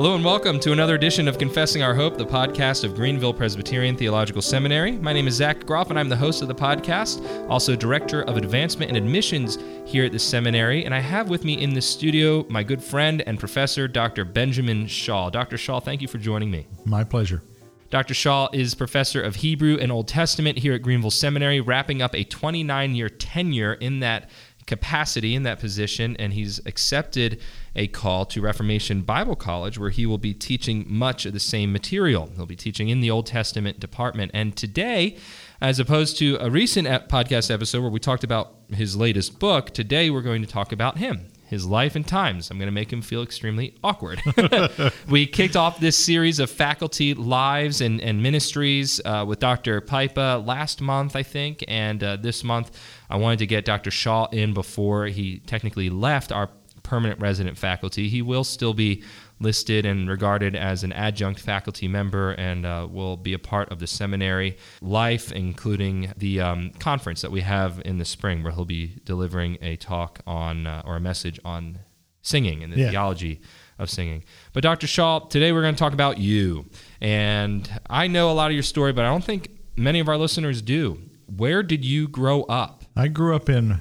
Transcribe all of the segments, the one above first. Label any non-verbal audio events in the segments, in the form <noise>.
Hello and welcome to another edition of Confessing Our Hope, the podcast of Greenville Presbyterian Theological Seminary. My name is Zach Groff, and I'm the host of the podcast, also Director of Advancement and Admissions here at the seminary. And I have with me in the studio my good friend and professor, Dr. Benjamin Shaw. Dr. Shaw, thank you for joining me. My pleasure. Dr. Shaw is professor of Hebrew and Old Testament here at Greenville Seminary, wrapping up a 29 year tenure in that capacity in that position, and he's accepted a call to Reformation Bible College where he will be teaching much of the same material. He'll be teaching in the Old Testament department. And today, as opposed to a recent podcast episode where we talked about his latest book, today we're going to talk about him his life and times. I'm going to make him feel extremely awkward. <laughs> we kicked off this series of faculty lives and, and ministries uh, with Dr. Pipa last month, I think, and uh, this month I wanted to get Dr. Shaw in before he technically left our permanent resident faculty. He will still be listed and regarded as an adjunct faculty member and uh, will be a part of the seminary life, including the um, conference that we have in the spring, where he'll be delivering a talk on uh, or a message on singing and the yeah. theology of singing. But Dr. Shaw, today we're going to talk about you. And I know a lot of your story, but I don't think many of our listeners do. Where did you grow up? I grew up in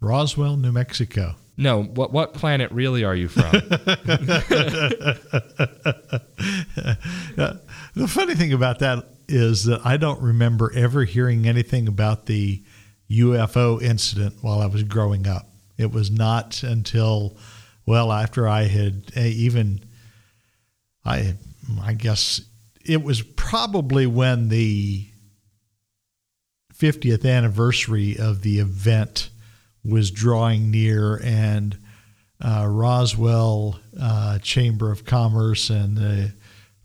Roswell, New Mexico. No, what what planet really are you from? <laughs> the funny thing about that is that I don't remember ever hearing anything about the UFO incident while I was growing up. It was not until well after I had eh, even I I guess it was probably when the 50th anniversary of the event was drawing near, and uh, Roswell uh, Chamber of Commerce and the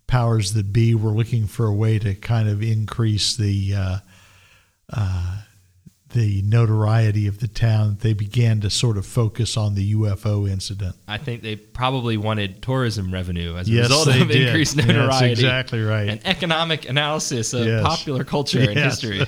powers that be were looking for a way to kind of increase the uh, uh the notoriety of the town. They began to sort of focus on the UFO incident. I think they probably wanted tourism revenue as a yes, result of did. increased notoriety. Exactly right. And economic analysis of yes. popular culture and history.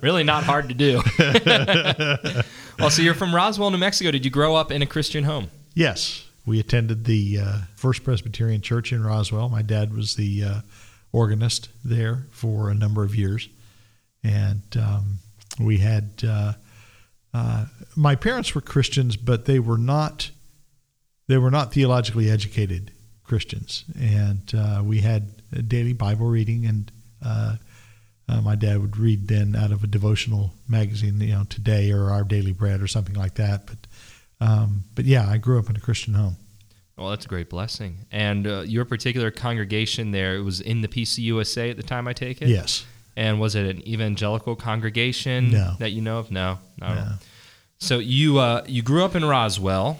really not hard to do. <laughs> well, so you're from Roswell, New Mexico. Did you grow up in a Christian home? Yes. We attended the uh, First Presbyterian Church in Roswell. My dad was the uh, organist there for a number of years. And um, we had, uh, uh my parents were Christians, but they were not, they were not theologically educated Christians. And uh, we had daily Bible reading and uh, uh, my dad would read then out of a devotional magazine, you know, Today or Our Daily Bread or something like that. But, um, but yeah, I grew up in a Christian home. Well, that's a great blessing. And uh, your particular congregation there, it was in the PCUSA at the time, I take it. Yes. And was it an evangelical congregation no. that you know of? No, no. no. So you uh, you grew up in Roswell.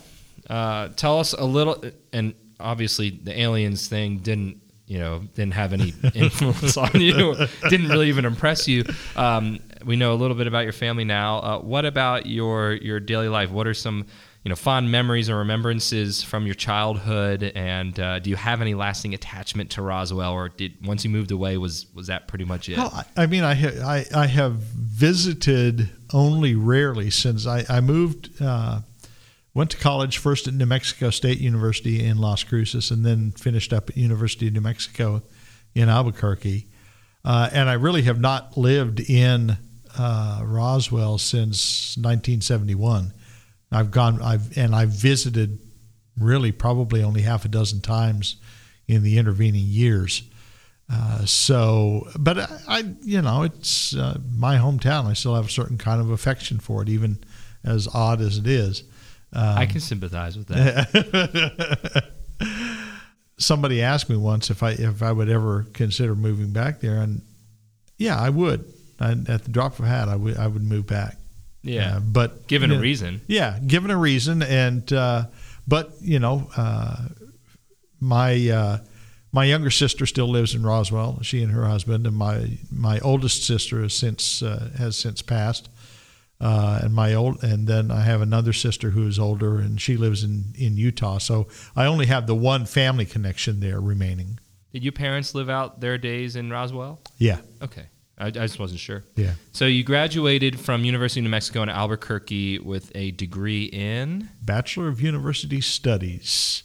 Uh, tell us a little, and obviously the aliens thing didn't you know didn't have any <laughs> influence on you, didn't really even impress you. Um, we know a little bit about your family now. Uh, what about your your daily life? What are some you know fond memories or remembrances from your childhood? And uh, do you have any lasting attachment to Roswell, or did once you moved away was was that pretty much it? Well, I mean, I ha- I, I have visited only rarely since I I moved. Uh, Went to college first at New Mexico State University in Las Cruces, and then finished up at University of New Mexico in Albuquerque. Uh, and I really have not lived in uh, Roswell since 1971. I've gone, I've and I've visited really probably only half a dozen times in the intervening years. Uh, so, but I, I, you know, it's uh, my hometown. I still have a certain kind of affection for it, even as odd as it is. Um, I can sympathize with that. <laughs> somebody asked me once if I if I would ever consider moving back there, and yeah, I would. I, at the drop of a hat, I would I would move back. Yeah, uh, but given a know, reason. Yeah, given a reason, and uh, but you know, uh, my uh, my younger sister still lives in Roswell. She and her husband, and my my oldest sister has since uh, has since passed. Uh, and my old and then I have another sister who's older and she lives in in Utah. So I only have the one family connection there remaining. Did your parents live out their days in Roswell? Yeah. Okay. I, I just wasn't sure. Yeah. So you graduated from University of New Mexico in Albuquerque with a degree in Bachelor of University Studies.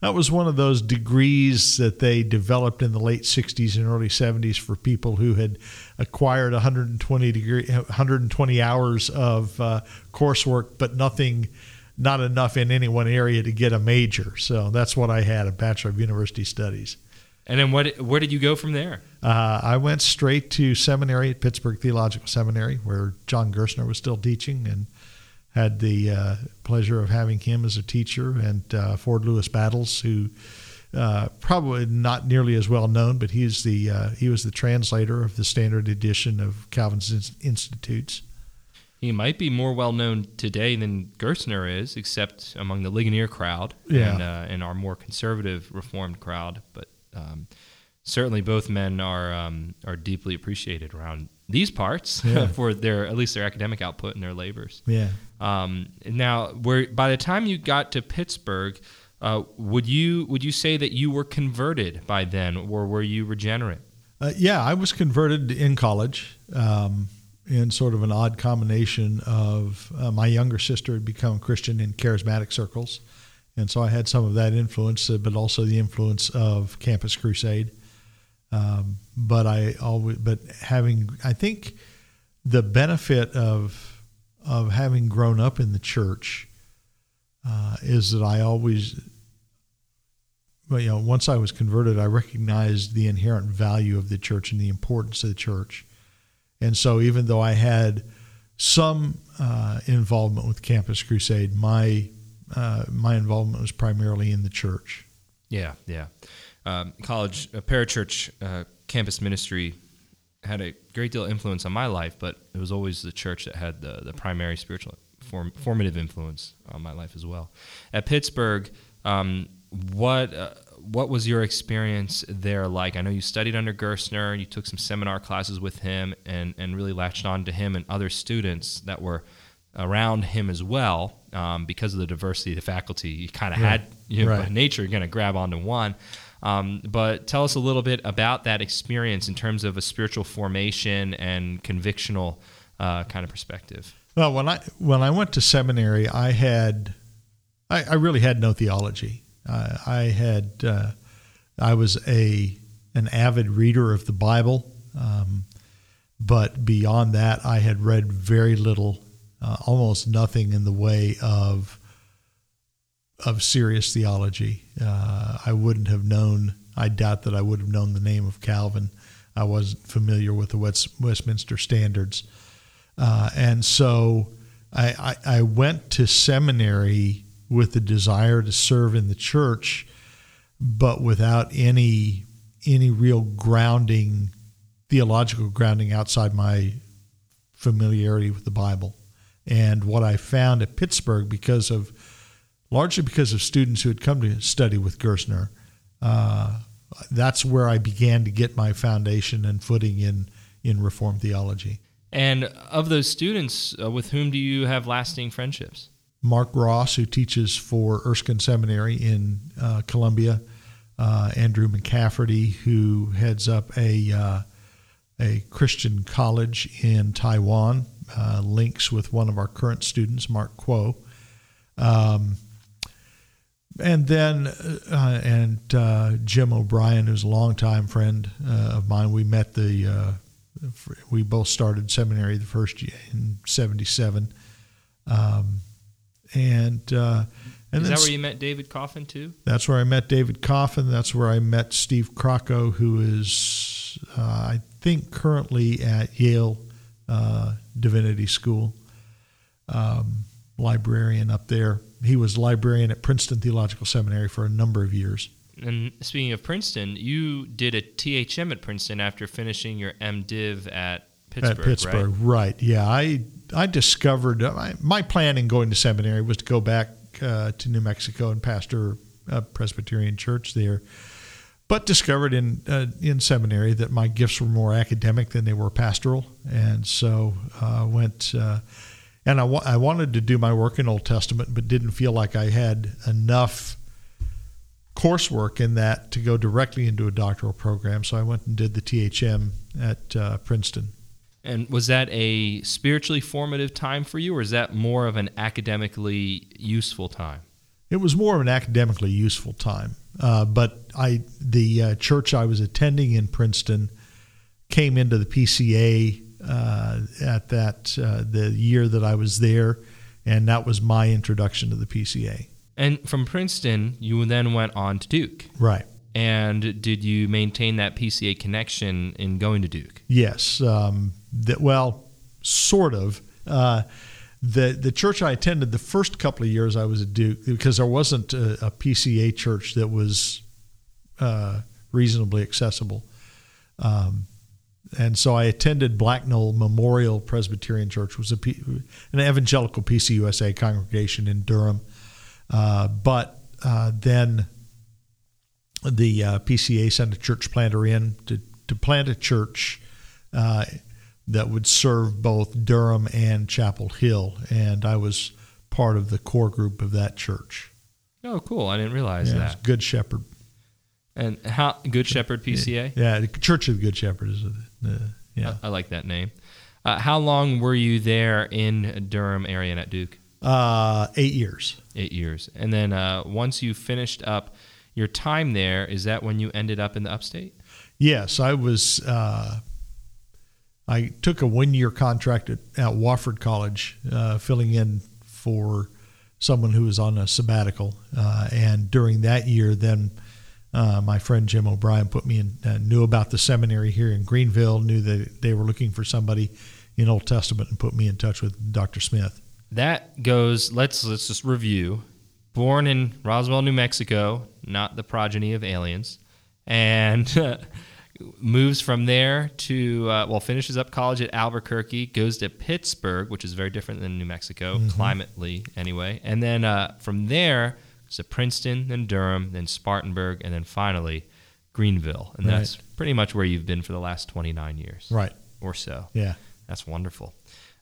that was one of those degrees that they developed in the late 60s and early 70s for people who had acquired 120 degree 120 hours of uh, coursework but nothing not enough in any one area to get a major so that's what i had a bachelor of university studies and then what where did you go from there uh, i went straight to seminary at pittsburgh theological seminary where john gerstner was still teaching and had the uh, pleasure of having him as a teacher, and uh, Ford Lewis Battles, who uh, probably not nearly as well known, but he's the uh, he was the translator of the standard edition of Calvin's Institutes. He might be more well known today than Gerstner is, except among the Ligonier crowd yeah. and, uh, and our more conservative Reformed crowd. But um, certainly, both men are um, are deeply appreciated around these parts yeah. <laughs> for their at least their academic output and their labors. Yeah. Um, now, where by the time you got to Pittsburgh, uh, would you would you say that you were converted by then, or were you regenerate? Uh, yeah, I was converted in college. Um, in sort of an odd combination of uh, my younger sister had become Christian in charismatic circles, and so I had some of that influence, uh, but also the influence of Campus Crusade. Um, but I always, but having, I think the benefit of of having grown up in the church uh, is that I always, well, you know, once I was converted, I recognized the inherent value of the church and the importance of the church, and so even though I had some uh, involvement with Campus Crusade, my uh, my involvement was primarily in the church. Yeah, yeah um, college, a parachurch uh, campus ministry had a great deal of influence on my life, but it was always the church that had the, the primary spiritual form, formative influence on my life as well. At Pittsburgh, um, what uh, what was your experience there like? I know you studied under Gerstner, you took some seminar classes with him, and and really latched on to him and other students that were around him as well. Um, because of the diversity of the faculty, you kind of had you know, right. by nature going to grab onto one. Um, but tell us a little bit about that experience in terms of a spiritual formation and convictional uh, kind of perspective. Well, when I when I went to seminary, I had I, I really had no theology. Uh, I had uh, I was a an avid reader of the Bible, um, but beyond that, I had read very little, uh, almost nothing in the way of of serious theology. Uh, I wouldn't have known. I doubt that I would have known the name of Calvin. I wasn't familiar with the West, Westminster Standards, uh, and so I, I, I, went to seminary with the desire to serve in the church, but without any any real grounding, theological grounding outside my familiarity with the Bible. And what I found at Pittsburgh, because of largely because of students who had come to study with Gerstner. Uh, that's where I began to get my foundation and footing in in Reformed theology. And of those students, uh, with whom do you have lasting friendships? Mark Ross, who teaches for Erskine Seminary in uh, Columbia, uh, Andrew McCafferty, who heads up a uh, a Christian college in Taiwan, uh, links with one of our current students, Mark Quo. Um, and then uh, and uh, Jim O'Brien, who's a longtime friend uh, of mine, we met the uh, we both started seminary the first year in '77, um, and uh, and is that where you met David Coffin too? That's where I met David Coffin. That's where I met Steve Crocco, who is uh, I think currently at Yale Divinity School, um, librarian up there he was librarian at Princeton Theological Seminary for a number of years. And speaking of Princeton, you did a THM at Princeton after finishing your MDiv at Pittsburgh. At Pittsburgh, right? right. Yeah, I I discovered uh, my, my, plan in going to seminary was to go back uh, to New Mexico and pastor a Presbyterian church there, but discovered in uh, in seminary that my gifts were more academic than they were pastoral, and so uh, went uh, and I, wa- I wanted to do my work in Old Testament, but didn't feel like I had enough coursework in that to go directly into a doctoral program. So I went and did the THM at uh, Princeton. And was that a spiritually formative time for you, or is that more of an academically useful time? it was more of an academically useful time. Uh, but I the uh, church I was attending in Princeton came into the PCA uh, at that uh, the year that I was there, and that was my introduction to the PCA. And from Princeton, you then went on to Duke. Right. And did you maintain that PCA connection in going to Duke? Yes. Um, that well, sort of. The the church I attended the first couple of years I was at Duke because there wasn't a, a PCA church that was uh, reasonably accessible. Um, and so I attended Blacknall Memorial Presbyterian Church, was a P, an evangelical PCUSA congregation in Durham. Uh, but uh, then the uh, PCA sent a church planter in to, to plant a church uh, that would serve both Durham and Chapel Hill, and I was part of the core group of that church. Oh, cool! I didn't realize yeah, that. Good Shepherd. And how Good Shepherd PCA? Yeah, the Church of the Good Shepherd is the yeah. I, I like that name. Uh, how long were you there in Durham area and at Duke? Uh, eight years. Eight years, and then uh, once you finished up your time there, is that when you ended up in the upstate? Yes, I was. I took a one-year contract at, at Wofford College, uh, filling in for someone who was on a sabbatical, uh, and during that year, then uh, my friend Jim O'Brien put me in, uh, knew about the seminary here in Greenville, knew that they were looking for somebody in Old Testament, and put me in touch with Dr. Smith. That goes. Let's let's just review. Born in Roswell, New Mexico, not the progeny of aliens, and <laughs> moves from there to uh, well, finishes up college at Albuquerque, goes to Pittsburgh, which is very different than New Mexico, mm-hmm. climately anyway, and then uh, from there to Princeton, then Durham, then Spartanburg, and then finally Greenville. And right. that's pretty much where you've been for the last 29 years. Right. Or so. Yeah. That's wonderful.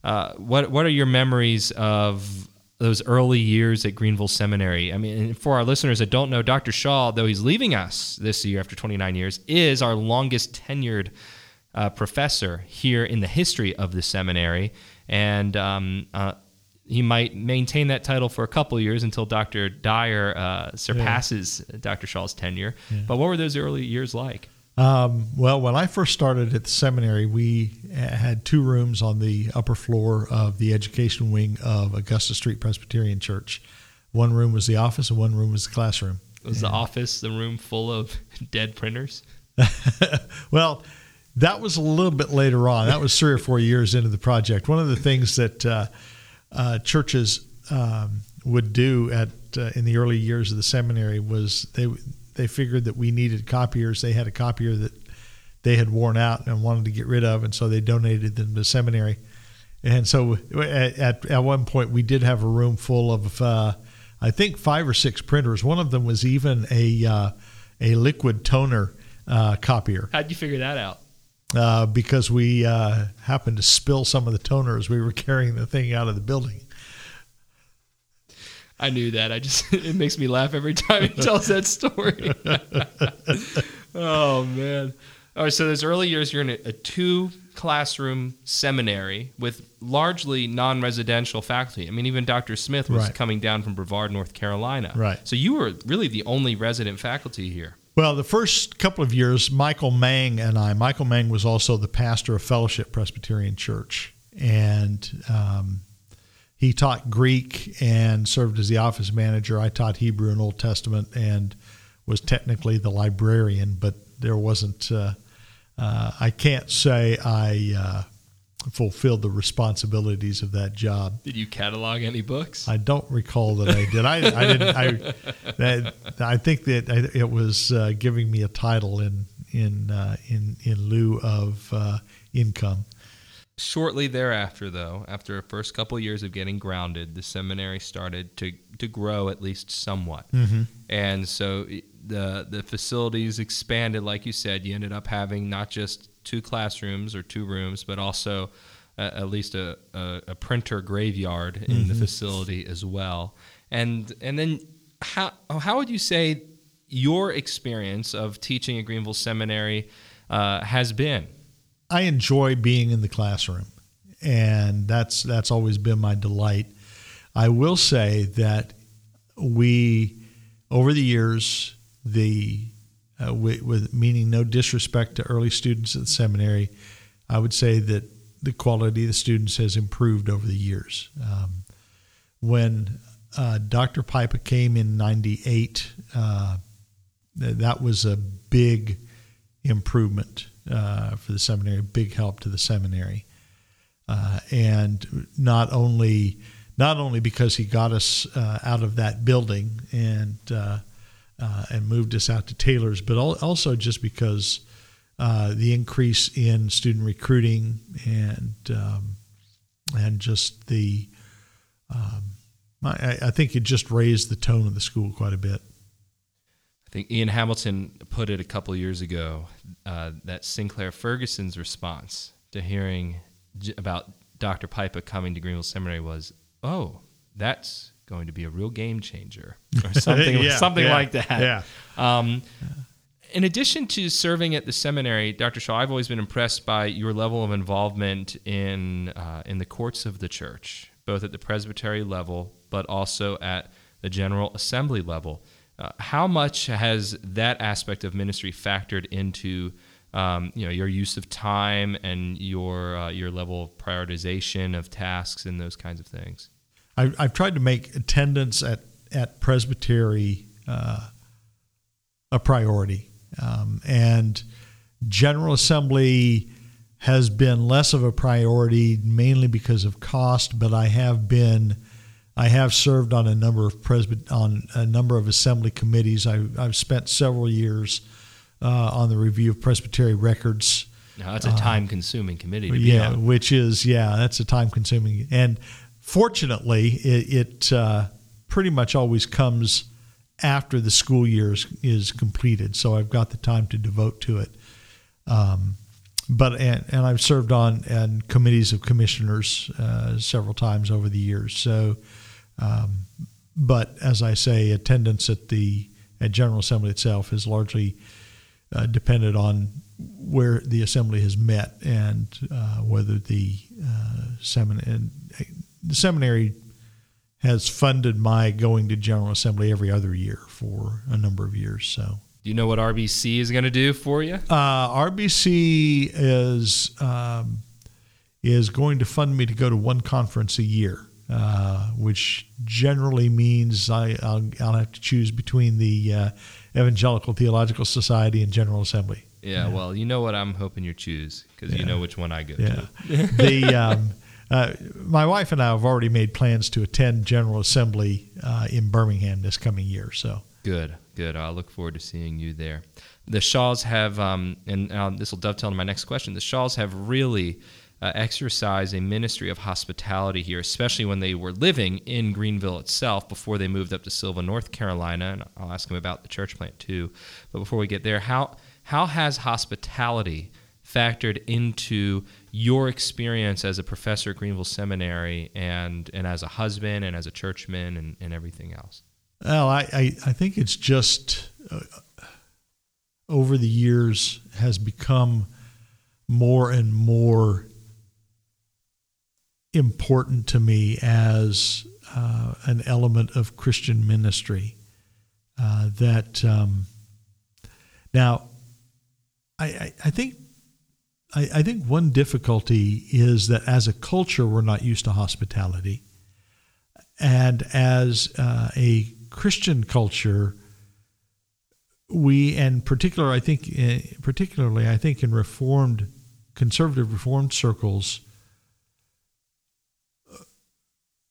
Uh, what, what are your memories of those early years at Greenville Seminary? I mean, for our listeners that don't know, Dr. Shaw, though he's leaving us this year after 29 years, is our longest tenured uh, professor here in the history of the seminary. And um, uh, he might maintain that title for a couple years until Dr. Dyer uh, surpasses yeah. Dr. Shaw's tenure. Yeah. But what were those early years like? Um, well, when I first started at the seminary, we had two rooms on the upper floor of the education wing of Augusta Street Presbyterian Church. One room was the office, and one room was the classroom. Was and the office the room full of <laughs> dead printers? <laughs> well, that was a little bit later on. That was three or four years into the project. One of the things that uh, uh, churches um, would do at uh, in the early years of the seminary was they they figured that we needed copiers. They had a copier that they had worn out and wanted to get rid of, and so they donated them to the seminary. And so at, at, at one point we did have a room full of uh, I think five or six printers. One of them was even a uh, a liquid toner uh, copier. How'd you figure that out? uh, because we uh, happened to spill some of the toner as we were <laughs> carrying the thing out of the building. I knew that. I just <laughs> it makes me laugh every time he tells that story. <laughs> oh man! All right, so those early years, you're in a, a two classroom seminary with largely non-residential faculty. I mean, even Dr. Smith was right. coming down from Brevard, North Carolina. Right. So you were really the only resident faculty here. Well, the first couple of years, Michael Mang and I, Michael Mang was also the pastor of Fellowship Presbyterian Church. And um, he taught Greek and served as the office manager. I taught Hebrew and Old Testament and was technically the librarian, but there wasn't, uh, uh, I can't say I uh, fulfilled the responsibilities of that job. Did you catalog any books? I don't recall that I did. I, I didn't. I, that, I think that it was uh, giving me a title in in uh, in in lieu of uh, income. Shortly thereafter, though, after a first couple of years of getting grounded, the seminary started to to grow at least somewhat, mm-hmm. and so the the facilities expanded. Like you said, you ended up having not just two classrooms or two rooms, but also uh, at least a, a, a, printer graveyard in mm-hmm. the facility as well. And and then how how would you say your experience of teaching at Greenville Seminary uh, has been? I enjoy being in the classroom, and that's that's always been my delight. I will say that we, over the years, the uh, with, with, meaning no disrespect to early students at the seminary, I would say that the quality of the students has improved over the years. Um, when uh, Dr. Pipa came in '98, uh, that was a big improvement uh, for the seminary, big help to the seminary, uh, and not only not only because he got us uh, out of that building and uh, and moved us out to Taylor's, but also just because the increase in student recruiting and um, and just the um, I, I think it just raised the tone of the school quite a bit. I think Ian Hamilton put it a couple years ago uh, that Sinclair Ferguson's response to hearing j- about Dr. Pipa coming to Greenville Seminary was, "Oh, that's going to be a real game changer," or <laughs> something, yeah, something yeah, like that. Yeah. Um, in addition to serving at the seminary, Dr. Shaw, I've always been impressed by your level of involvement in uh, in the courts of the church, both at the presbytery level, but also at the General Assembly level. Uh, how much has that aspect of ministry factored into um, you know your use of time and your uh, your level of prioritization of tasks and those kinds of things? I, I've tried to make attendance at at presbytery uh, a priority, um, and General Assembly has been less of a priority, mainly because of cost. But I have been I have served on a number of presby- on a number of assembly committees. I, have spent several years uh, on the review of presbytery records. Now that's a time-consuming uh, committee. yeah, on. which is yeah, that's a time-consuming. And fortunately, it, it uh, pretty much always comes after the school year is, is, completed, so I've got the time to devote to it. Um, but and, and I've served on and committees of commissioners uh, several times over the years. So um, but as I say, attendance at the at General Assembly itself is largely uh, dependent on where the assembly has met and uh, whether the uh, seminary the seminary has funded my going to General Assembly every other year for a number of years. So. Do you know what RBC is going to do for you? Uh, RBC is um, is going to fund me to go to one conference a year uh, which generally means I, will I'll have to choose between the uh, Evangelical Theological Society and General Assembly. Yeah, yeah. well, you know what I'm hoping you choose because yeah. you know which one I go yeah. to. <laughs> the um, uh, my wife and I have already made plans to attend General Assembly uh, in Birmingham this coming year. So good, good. I look forward to seeing you there. The Shaws have, um, and uh, this will dovetail into my next question. The Shaws have really uh, exercise a ministry of hospitality here, especially when they were living in Greenville itself before they moved up to Sylva, North Carolina. And I'll ask them about the church plant too. But before we get there, how how has hospitality factored into your experience as a professor at Greenville Seminary and and as a husband and as a churchman and, and everything else? Well, I, I, I think it's just uh, over the years has become more and more important to me as uh, an element of Christian ministry. Uh, that um, now, I, I, I think I, I, think one difficulty is that as a culture we're not used to hospitality, and as uh, a Christian culture, we and particular I think uh, particularly I think in Reformed conservative Reformed circles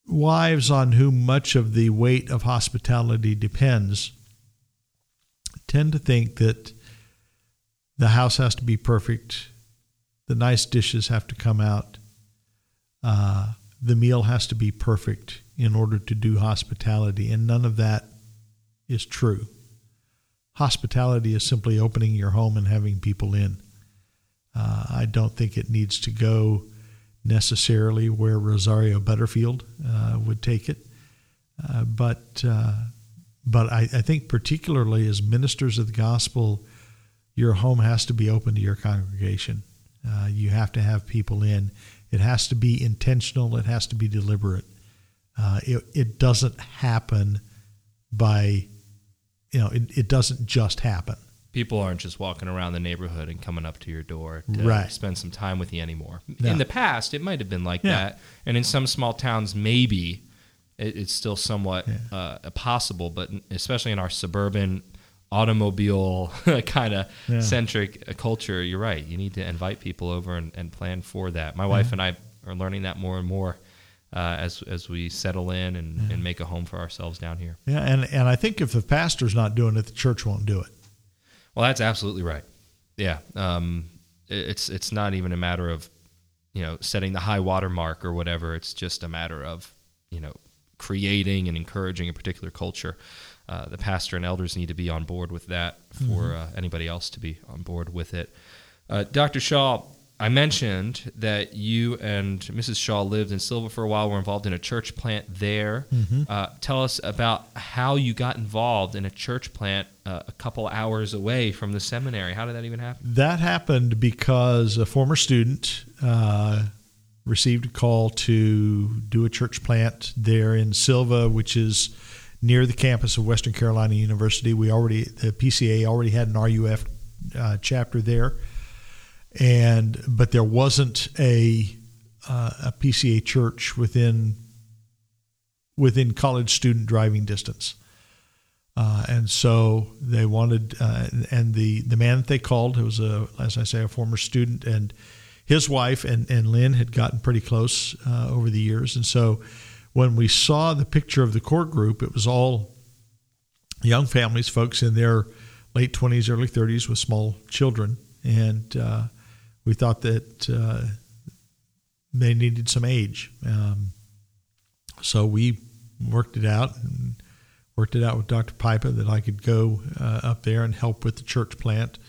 wives on whom much of the weight of hospitality depends tend to think that the house has to be perfect, the nice dishes have to come out, uh, the meal has to be perfect in order to do hospitality, and none of that is true. Hospitality is simply opening your home and having people in. Uh, I don't think it needs to go necessarily where Rosario Butterfield uh, would take it. Uh, but uh, but I, I, think particularly as ministers of the gospel, your home has to be open to your congregation. Uh, you have to have people in. It has to be intentional. It has to be deliberate. Uh, it, it doesn't happen by, you know, it, it doesn't just happen. People aren't just walking around the neighborhood and coming up to your door to Right. spend some time with you anymore. In the past, it might have been like Yeah. that, and in some small towns, maybe it, it's still somewhat uh, possible. But especially in our suburban automobile <laughs> kind of Yeah. centric uh, culture, you're right. You need to invite people over and, and plan for that. My wife and I are learning that more and more uh, as as we settle in and, and make a home for ourselves down here. Yeah, and and I think if the pastor's not doing it, the church won't do it. Well, that's absolutely right. Yeah, um, it- it's it's not even a matter of you know setting the high water mark or whatever. It's just a matter of you know creating and encouraging a particular culture. Uh, the pastor and elders need to be on board with that for uh, anybody else to be on board with it. Uh, Dr. Shaw, I mentioned that you and Mrs. Shaw lived in Sylva for a while. Were involved in a church plant there. Uh, tell us about how you got involved in a church plant uh, a couple hours away from the seminary. How did that even happen? That happened because a former student uh, received a call to do a church plant there in Sylva, which is near the campus of Western Carolina University. We already the PCA already had an RUF uh, chapter there, and but there wasn't a uh, a PCA church within within college student driving distance. Uh, and so they wanted, uh, and the, the man that they called, who was a, as I say, a former student, and his wife and, and Lynn had gotten pretty close uh, over the years. And so when we saw the picture of the core group, it was all young families, folks in their late 20s, early 30s with small children. And uh, we thought that uh, they needed some age. Um, so we worked it out and worked it out with Dr. Pipa that I could go uh, up there and help with the church plant.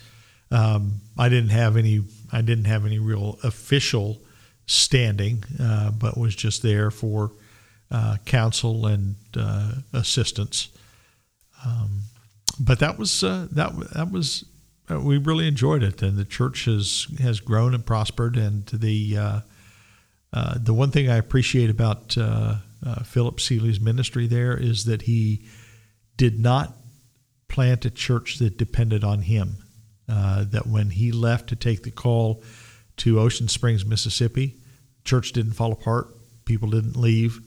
Um, I didn't have any. I didn't have any real official standing, uh, but was just there for uh, counsel and uh, assistance. Um, but that was uh, that that was uh, we really enjoyed it, and the church has has grown and prospered. And the uh, uh, the one thing I appreciate about Philip Seeley's ministry there is that he did not plant a church that depended on him. That when he left to take the call to Ocean Springs, Mississippi, church didn't fall apart. People didn't leave.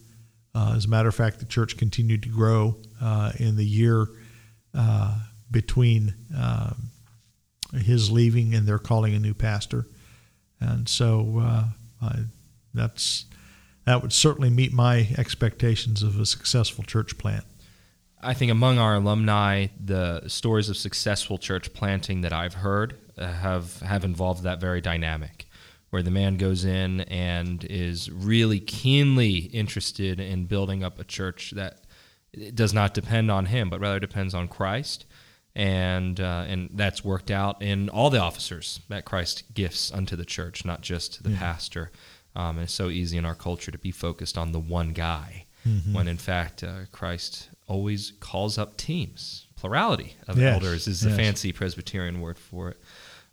Uh, as a matter of fact, the church continued to grow uh, in the year uh, between um, his leaving and they're calling a new pastor. And so uh, I, that's that would certainly meet my expectations of a successful church plant. I think among our alumni, the stories of successful church planting that I've heard uh, have have involved that very dynamic, where the man goes in and is really keenly interested in building up a church that does not depend on him, but rather depends on Christ, and uh, and that's worked out in all the officers that Christ gifts unto the church, not just the pastor. Um, and it's so easy in our culture to be focused on the one guy, when in fact uh, Christ always calls up teams. Plurality of Yes, elders is the yes. fancy Presbyterian word for it.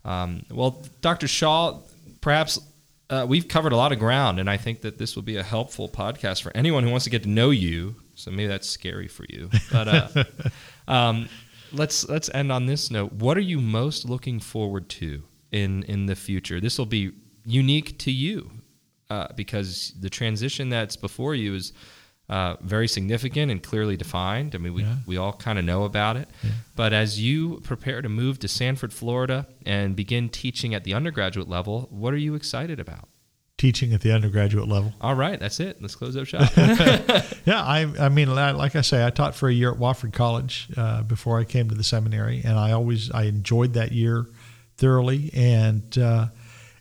Um, well, Dr. Shaw, perhaps uh, we've covered a lot of ground, and I think that this will be a helpful podcast for anyone who wants to get to know you. So maybe that's scary for you, but uh, <laughs> um, let's let's end on this note. What are you most looking forward to in in the future? This will be unique to you uh, because the transition that's before you is uh, very significant and clearly defined. I mean, we, Yeah. we all kind of know about it. But as you prepare to move to Sanford, Florida, and begin teaching at the undergraduate level, what are you excited about? Teaching at the undergraduate level. All right, that's it. Let's close up shop. <laughs> Yeah, <laughs> I, I mean, like I say, I taught for a year at Wofford College uh, before I came to the seminary, and I always I enjoyed that year thoroughly. And uh,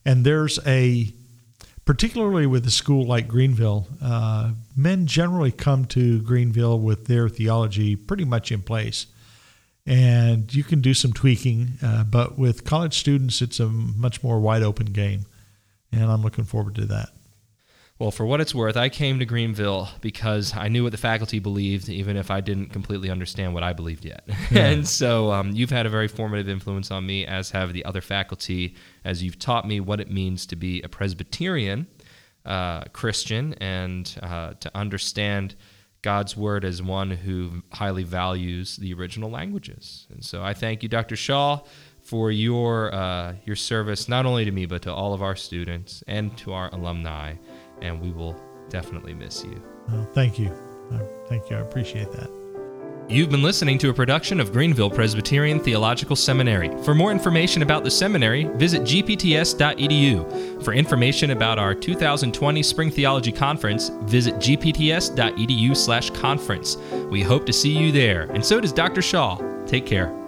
and there's a particularly with a school like Greenville, uh, men generally come to Greenville with their theology pretty much in place, and you can do some tweaking. Uh, but with college students, it's a much more wide open game, and I'm looking forward to that. Well, for what it's worth, I came to Greenville because I knew what the faculty believed, even if I didn't completely understand what I believed yet. <laughs> and so um, you've had a very formative influence on me, as have the other faculty, as you've taught me what it means to be a Presbyterian uh, Christian and uh, to understand God's word as one who highly values the original languages. And so I thank you, Dr. Shaw, for your uh, your service not only to me but to all of our students and to our alumni. And we will definitely miss you. Well, thank you. Thank you. I appreciate that. You've been listening to a production of Greenville Presbyterian Theological Seminary. For more information about the seminary, visit gpts.edu. For information about our 2020 Spring Theology Conference, visit gpts.edu/conference. We hope to see you there, and so does Dr. Shaw. Take care.